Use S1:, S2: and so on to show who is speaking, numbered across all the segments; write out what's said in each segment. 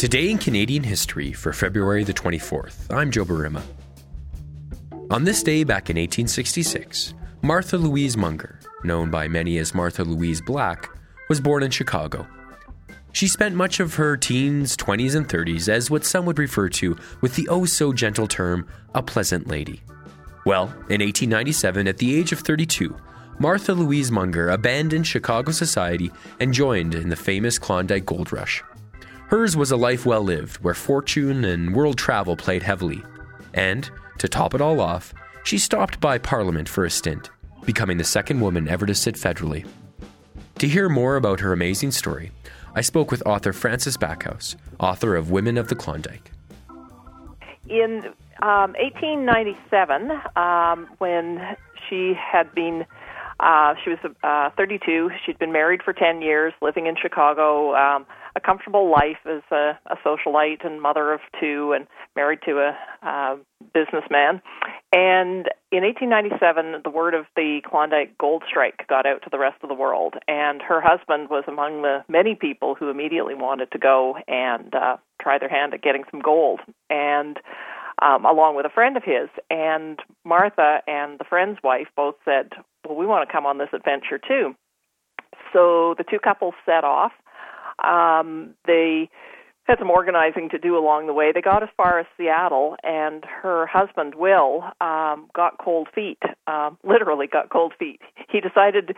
S1: Today in Canadian history for February the 24th, I'm Joe Barima. On this day back in 1866, Martha Louise Munger, known by many as Martha Louise Black, was born in Chicago. She spent much of her teens, 20s, and 30s as what some would refer to with the oh so gentle term, a pleasant lady. Well, in 1897, at the age of 32, Martha Louise Munger abandoned Chicago society and joined in the famous Klondike Gold Rush. Hers was a life well lived, where fortune and world travel played heavily. And, to top it all off, she stopped by Parliament for a stint, becoming the second woman ever to sit federally. To hear more about her amazing story, I spoke with author Frances Backhouse, author of Women of the Klondike.
S2: In um, 1897, um, when she had been uh, she was uh, 32. She'd been married for 10 years, living in Chicago. Um, a comfortable life as a, a socialite and mother of two, and married to a uh, businessman. And in 1897, the word of the Klondike gold strike got out to the rest of the world, and her husband was among the many people who immediately wanted to go and uh, try their hand at getting some gold. And um, along with a friend of his. And Martha and the friend's wife both said, Well, we want to come on this adventure too. So the two couples set off. Um, they had some organizing to do along the way. They got as far as Seattle, and her husband, Will, um, got cold feet, um, literally got cold feet. He decided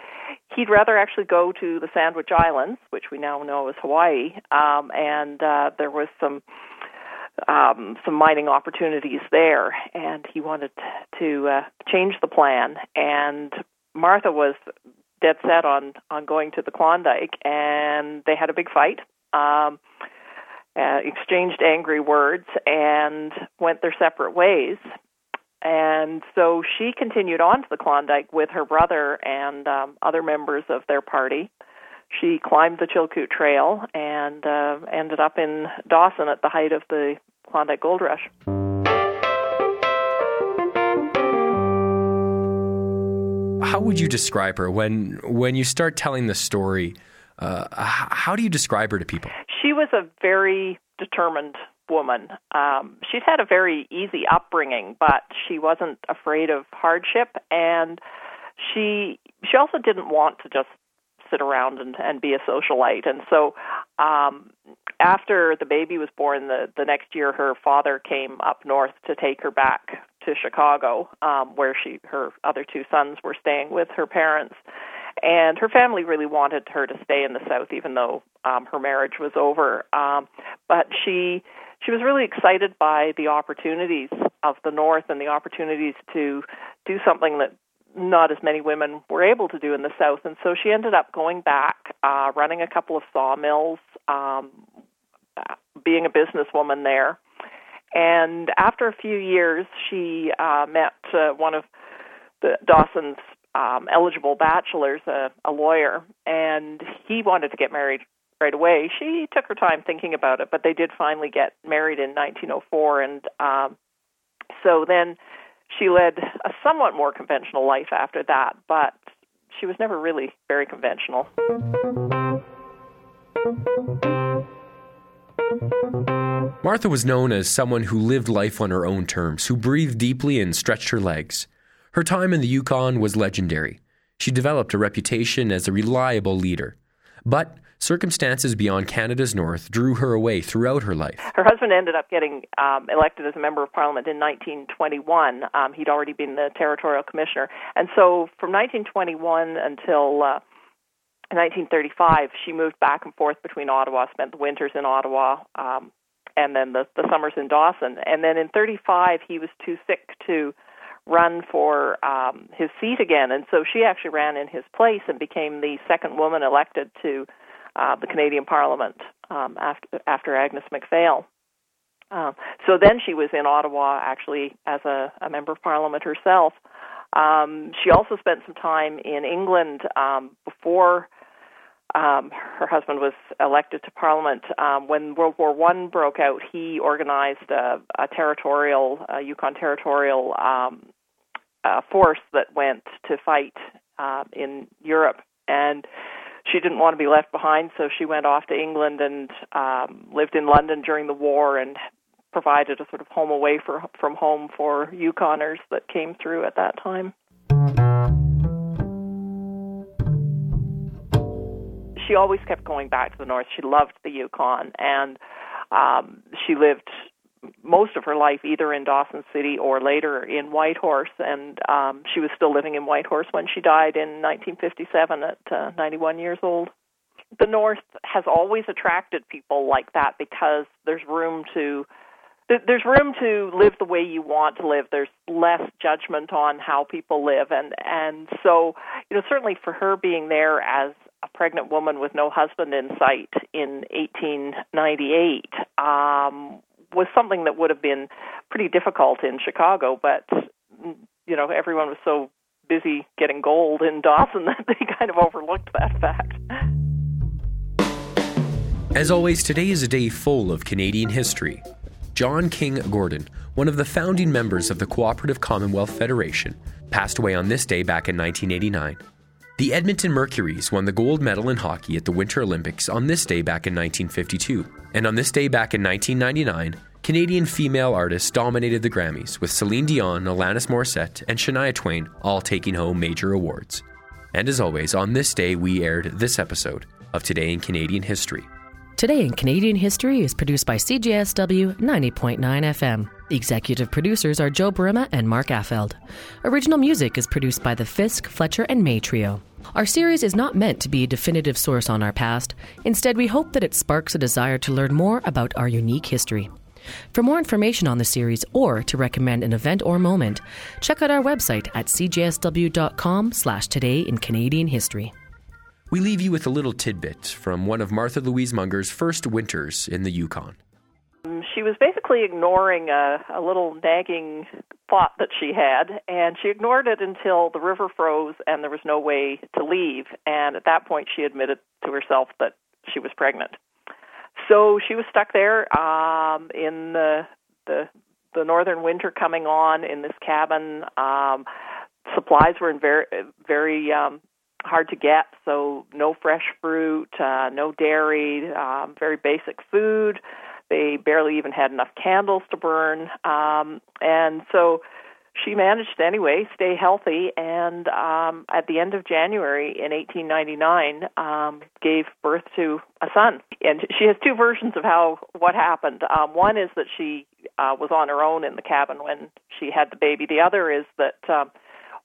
S2: he'd rather actually go to the Sandwich Islands, which we now know as Hawaii, um, and uh, there was some um, some mining opportunities there, and he wanted to uh, change the plan. And Martha was dead set on on going to the Klondike, and they had a big fight. Um, uh, exchanged angry words and went their separate ways. And so she continued on to the Klondike with her brother and um, other members of their party. She climbed the Chilkoot Trail and uh, ended up in Dawson at the height of the Klondike Gold Rush.
S1: How would you describe her when when you start telling the story? Uh, how do you describe her to people?
S2: She was a very determined woman. Um, she'd had a very easy upbringing, but she wasn't afraid of hardship, and she she also didn't want to just sit around and, and be a socialite. And so, um, after the baby was born, the the next year, her father came up north to take her back to Chicago, um, where she her other two sons were staying with her parents. And her family really wanted her to stay in the South, even though um, her marriage was over. Um, but she she was really excited by the opportunities of the North and the opportunities to do something that not as many women were able to do in the South. And so she ended up going back, uh, running a couple of sawmills, um, being a businesswoman there. And after a few years, she uh, met uh, one of the Dawson's um, eligible bachelors, a, a lawyer, and he wanted to get married right away. She took her time thinking about it, but they did finally get married in 1904, and um, so then she led a somewhat more conventional life after that, but she was never really very conventional.
S1: Martha was known as someone who lived life on her own terms, who breathed deeply and stretched her legs. Her time in the Yukon was legendary. She developed a reputation as a reliable leader. But circumstances beyond Canada's north drew her away throughout her life.
S2: Her husband ended up getting um, elected as a member of parliament in 1921. Um, he'd already been the territorial commissioner. And so from 1921 until uh, 1935, she moved back and forth between Ottawa, spent the winters in Ottawa, um, and then the, the summers in Dawson. And then in 35, he was too sick to run for um, his seat again, and so she actually ran in his place and became the second woman elected to uh, the Canadian Parliament um, after after Agnes MacPhail. Uh, so then she was in Ottawa actually as a, a member of Parliament herself. Um, she also spent some time in England um, before um, her husband was elected to Parliament. Um, when World War One broke out, he organized a, a territorial, a Yukon territorial um, uh, force that went to fight uh, in Europe, and she didn't want to be left behind, so she went off to England and um, lived in London during the war and provided a sort of home away for, from home for Yukoners that came through at that time. She always kept going back to the north. She loved the Yukon, and um, she lived most of her life either in Dawson City or later in Whitehorse, and um, she was still living in Whitehorse when she died in 1957 at uh, 91 years old. The North has always attracted people like that because there's room to there's room to live the way you want to live. There's less judgment on how people live, and and so you know certainly for her being there as a pregnant woman with no husband in sight in 1898 um, was something that would have been pretty difficult in Chicago, but you know everyone was so busy getting gold in Dawson that they kind of overlooked that fact.
S1: As always, today is a day full of Canadian history. John King Gordon, one of the founding members of the Cooperative Commonwealth Federation, passed away on this day back in 1989. The Edmonton Mercuries won the gold medal in hockey at the Winter Olympics on this day back in 1952. And on this day back in 1999, Canadian female artists dominated the Grammys, with Celine Dion, Alanis Morissette, and Shania Twain all taking home major awards. And as always, on this day, we aired this episode of Today in Canadian History.
S3: Today in Canadian History is produced by CJSW 90.9 FM. Executive producers are Joe Burima and Mark Affeld. Original music is produced by the Fisk, Fletcher, and May Trio. Our series is not meant to be a definitive source on our past. Instead, we hope that it sparks a desire to learn more about our unique history. For more information on the series or to recommend an event or moment, check out our website at cjsw.com slash today in Canadian history.
S1: We leave you with a little tidbit from one of Martha Louise Munger's first winters in the Yukon.
S2: She was basically ignoring a, a little nagging thought that she had, and she ignored it until the river froze and there was no way to leave. And at that point, she admitted to herself that she was pregnant. So she was stuck there um, in the the the northern winter coming on in this cabin. Um, supplies were in very very um, hard to get, so no fresh fruit, uh, no dairy, um, very basic food. They barely even had enough candles to burn, um, and so she managed to anyway stay healthy and um at the end of January in 1899 um gave birth to a son. And she has two versions of how what happened. Um one is that she uh was on her own in the cabin when she had the baby. The other is that um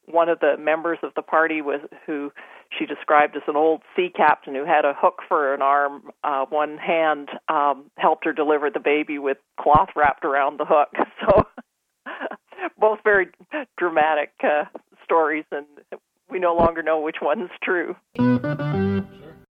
S2: one of the members of the party was who she described as an old sea captain who had a hook for an arm uh one hand um helped her deliver the baby with cloth wrapped around the hook so both very dramatic uh, stories, and we no longer know which one's true.